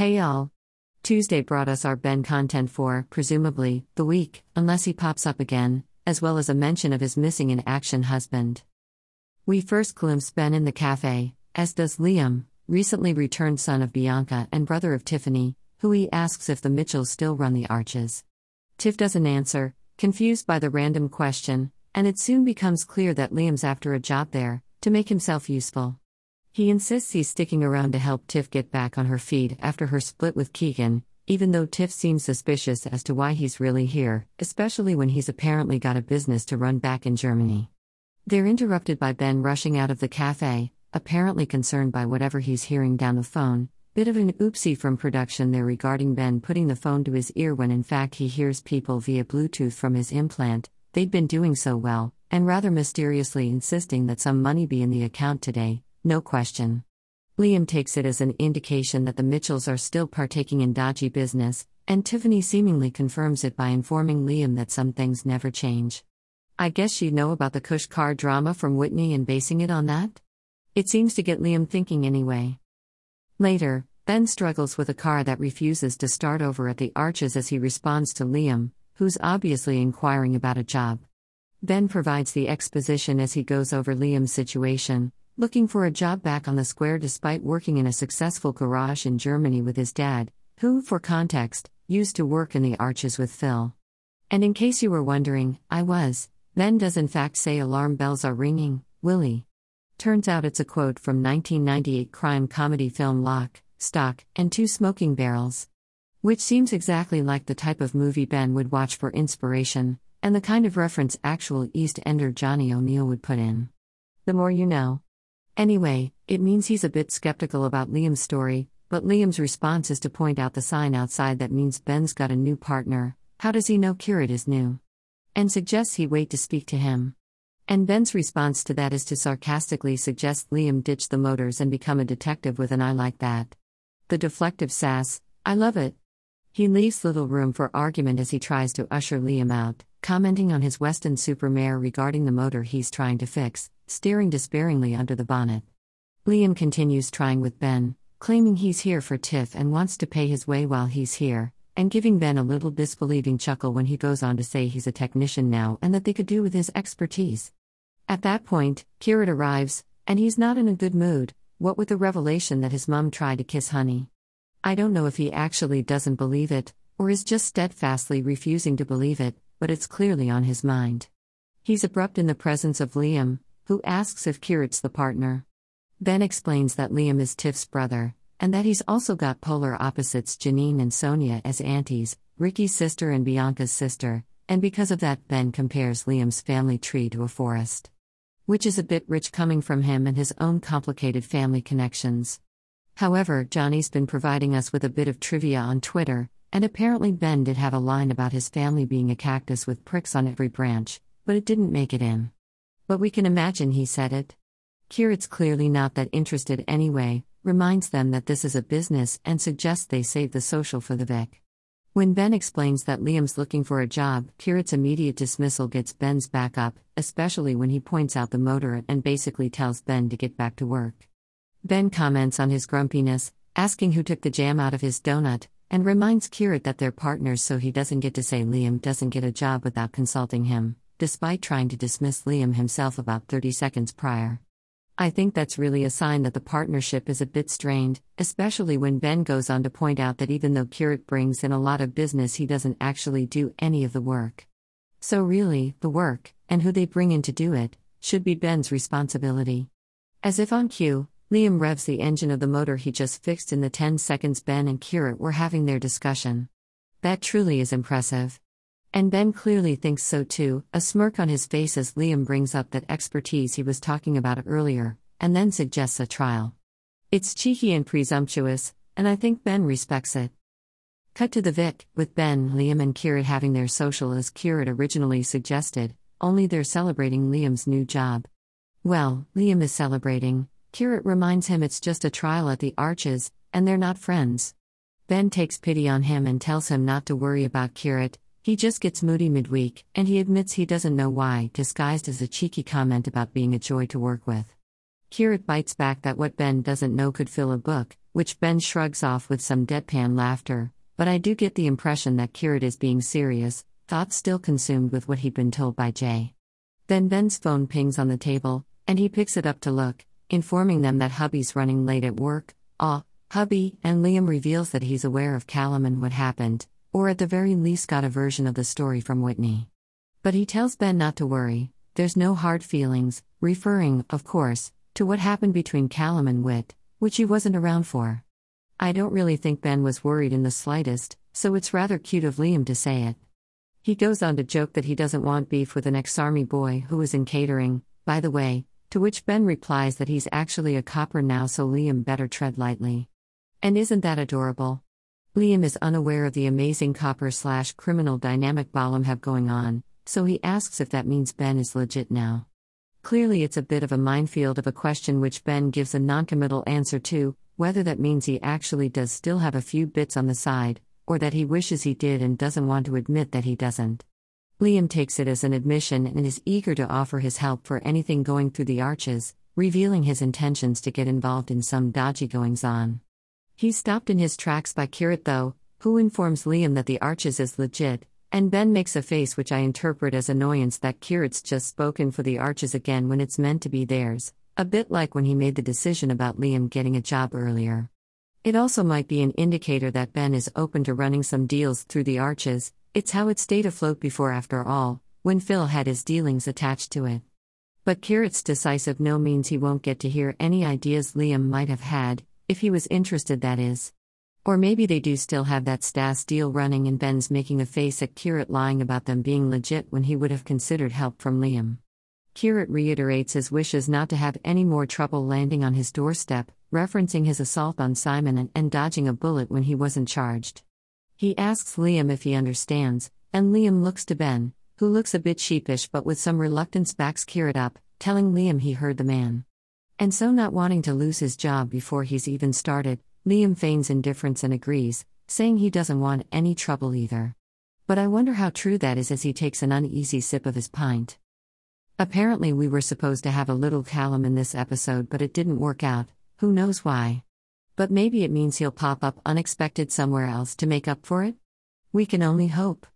Hey y'all. Tuesday brought us our Ben content for, presumably, the week, unless he pops up again, as well as a mention of his missing in action husband. We first glimpse Ben in the cafe, as does Liam, recently returned son of Bianca and brother of Tiffany, who he asks if the Mitchells still run the arches. Tiff doesn't answer, confused by the random question, and it soon becomes clear that Liam's after a job there, to make himself useful. He insists he's sticking around to help Tiff get back on her feet after her split with Keegan, even though Tiff seems suspicious as to why he's really here, especially when he's apparently got a business to run back in Germany. They're interrupted by Ben rushing out of the cafe, apparently concerned by whatever he's hearing down the phone. Bit of an oopsie from production there regarding Ben putting the phone to his ear when in fact he hears people via Bluetooth from his implant. They'd been doing so well, and rather mysteriously insisting that some money be in the account today, no question. Liam takes it as an indication that the Mitchells are still partaking in dodgy business, and Tiffany seemingly confirms it by informing Liam that some things never change. I guess she'd know about the Kush car drama from Whitney and basing it on that? It seems to get Liam thinking anyway. Later, Ben struggles with a car that refuses to start over at the arches as he responds to Liam, who's obviously inquiring about a job. Ben provides the exposition as he goes over Liam's situation, looking for a job back on the square despite working in a successful garage in Germany with his dad, who, for context, used to work in the arches with Phil. And in case you were wondering, I was. Ben does in fact say alarm bells are ringing, Willie. Turns out it's a quote from 1998 crime comedy film Lock, Stock, and Two Smoking Barrels. Which seems exactly like the type of movie Ben would watch for inspiration, and the kind of reference actual East Ender Johnny O'Neill would put in. The more you know. Anyway, it means he's a bit skeptical about Liam's story, but Liam's response is to point out the sign outside that means Ben's got a new partner. How does he know Kheerat is new? And suggests he wait to speak to him. And Ben's response to that is to sarcastically suggest Liam ditch the motors and become a detective with an eye like that. The deflective sass, I love it. He leaves little room for argument as he tries to usher Liam out, commenting on his Weston-Super-Mare regarding the motor he's trying to fix, staring despairingly under the bonnet. Liam continues trying with Ben, claiming he's here for Tiff and wants to pay his way while he's here, and giving Ben a little disbelieving chuckle when he goes on to say he's a technician now and that they could do with his expertise. At that point, Kheerat arrives, and he's not in a good mood, what with the revelation that his mum tried to kiss Honey. I don't know if he actually doesn't believe it, or is just steadfastly refusing to believe it, but it's clearly on his mind. He's abrupt in the presence of Liam, who asks if Kheerat's the partner. Ben explains that Liam is Tiff's brother, and that he's also got polar opposites Janine and Sonia as aunties, Ricky's sister and Bianca's sister, and because of that, Ben compares Liam's family tree to a forest. Which is a bit rich coming from him and his own complicated family connections. However, Johnny's been providing us with a bit of trivia on Twitter, and apparently Ben did have a line about his family being a cactus with pricks on every branch, but it didn't make it in. But we can imagine he said it. Kheerat's clearly not that interested anyway, reminds them that this is a business and suggests they save the social for the Vic. When Ben explains that Liam's looking for a job, Kheerat's immediate dismissal gets Ben's back up, especially when he points out the motor and basically tells Ben to get back to work. Ben comments on his grumpiness, asking who took the jam out of his donut, and reminds Kheerat that they're partners so he doesn't get to say Liam doesn't get a job without consulting him despite trying to dismiss Liam himself about 30 seconds prior. I think that's really a sign that the partnership is a bit strained, especially when Ben goes on to point out that even though Kheerat brings in a lot of business, he doesn't actually do any of the work. So, really, the work, and who they bring in to do it, should be Ben's responsibility. As if on cue, Liam revs the engine of the motor he just fixed in the 10 seconds Ben and Kheerat were having their discussion. That truly is impressive. And Ben clearly thinks so too, a smirk on his face as Liam brings up that expertise he was talking about earlier, and then suggests a trial. It's cheeky and presumptuous, and I think Ben respects it. Cut to the Vic, with Ben, Liam, and Kheerat having their social as Kheerat originally suggested, only they're celebrating Liam's new job. Well, Liam is celebrating. Kheerat reminds him it's just a trial at the Arches, and they're not friends. Ben takes pity on him and tells him not to worry about Kheerat, he just gets moody midweek, and he admits he doesn't know why, disguised as a cheeky comment about being a joy to work with. Kheerat bites back that what Ben doesn't know could fill a book, which Ben shrugs off with some deadpan laughter, but I do get the impression that Kheerat is being serious, thoughts still consumed with what he'd been told by Jay. Then Ben's phone pings on the table, and he picks it up to look, informing them that hubby's running late at work. Ah, hubby, and Liam reveals that he's aware of Callum and what happened, or at the very least got a version of the story from Whitney. But he tells Ben not to worry, there's no hard feelings, referring, of course, to what happened between Callum and Whit, which he wasn't around for. I don't really think Ben was worried in the slightest, so it's rather cute of Liam to say it. He goes on to joke that he doesn't want beef with an ex army boy who is in catering, by the way, to which Ben replies that he's actually a copper now, so Liam better tread lightly. And isn't that adorable? Liam is unaware of the amazing copper slash criminal dynamic Ballum have going on, so he asks if that means Ben is legit now. Clearly, it's a bit of a minefield of a question which Ben gives a noncommittal answer to, whether that means he actually does still have a few bits on the side, or that he wishes he did and doesn't want to admit that he doesn't. Liam takes it as an admission and is eager to offer his help for anything going through the arches, revealing his intentions to get involved in some dodgy goings on. He's stopped in his tracks by Kheerat, though, who informs Liam that the arches is legit, and Ben makes a face which I interpret as annoyance that Kheerat's just spoken for the arches again when it's meant to be theirs, a bit like when he made the decision about Liam getting a job earlier. It also might be an indicator that Ben is open to running some deals through the arches, it's how it stayed afloat before, after all, when Phil had his dealings attached to it. But Kheerat's decisive no means he won't get to hear any ideas Liam might have had, if he was interested, that is. Or maybe they do still have that Stas deal running and Ben's making a face at Kheerat lying about them being legit when he would have considered help from Liam. Kheerat reiterates his wishes not to have any more trouble landing on his doorstep, referencing his assault on Simon and, and dodging a bullet when he wasn't charged. He asks Liam if he understands, and Liam looks to Ben, who looks a bit sheepish but with some reluctance backs Kheerat up, telling Liam he heard the man. And so, not wanting to lose his job before he's even started, Liam feigns indifference and agrees, saying he doesn't want any trouble either. But I wonder how true that is as he takes an uneasy sip of his pint. Apparently, we were supposed to have a little Callum in this episode, but it didn't work out, who knows why. But maybe it means he'll pop up unexpected somewhere else to make up for it? We can only hope.